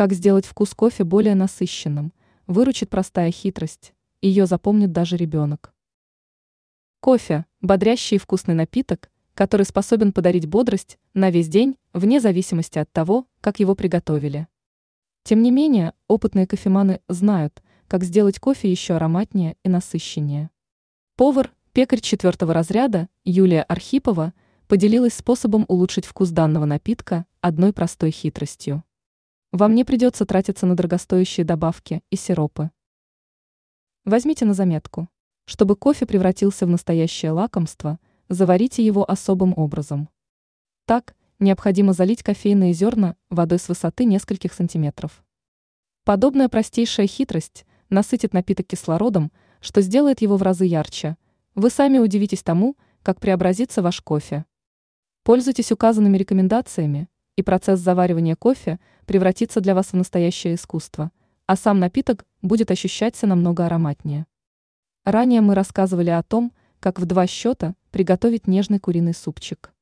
Как сделать вкус кофе более насыщенным, выручит простая хитрость, ее запомнит даже ребенок. Кофе – бодрящий и вкусный напиток, который способен подарить бодрость на весь день, вне зависимости от того, как его приготовили. Тем не менее, опытные кофеманы знают, как сделать кофе еще ароматнее и насыщеннее. Повар, пекарь четвертого разряда Юлия Архипова поделилась способом улучшить вкус данного напитка одной простой хитростью. Вам не придется тратиться на дорогостоящие добавки и сиропы. Возьмите на заметку. Чтобы кофе превратился в настоящее лакомство, заварите его особым образом. Так, необходимо залить кофейные зерна водой с высоты нескольких сантиметров. Подобная простейшая хитрость насытит напиток кислородом, что сделает его в разы ярче. Вы сами удивитесь тому, как преобразится ваш кофе. Пользуйтесь указанными рекомендациями, и процесс заваривания кофе превратится для вас в настоящее искусство, а сам напиток будет ощущаться намного ароматнее. Ранее мы рассказывали о том, как в два счета приготовить нежный куриный супчик.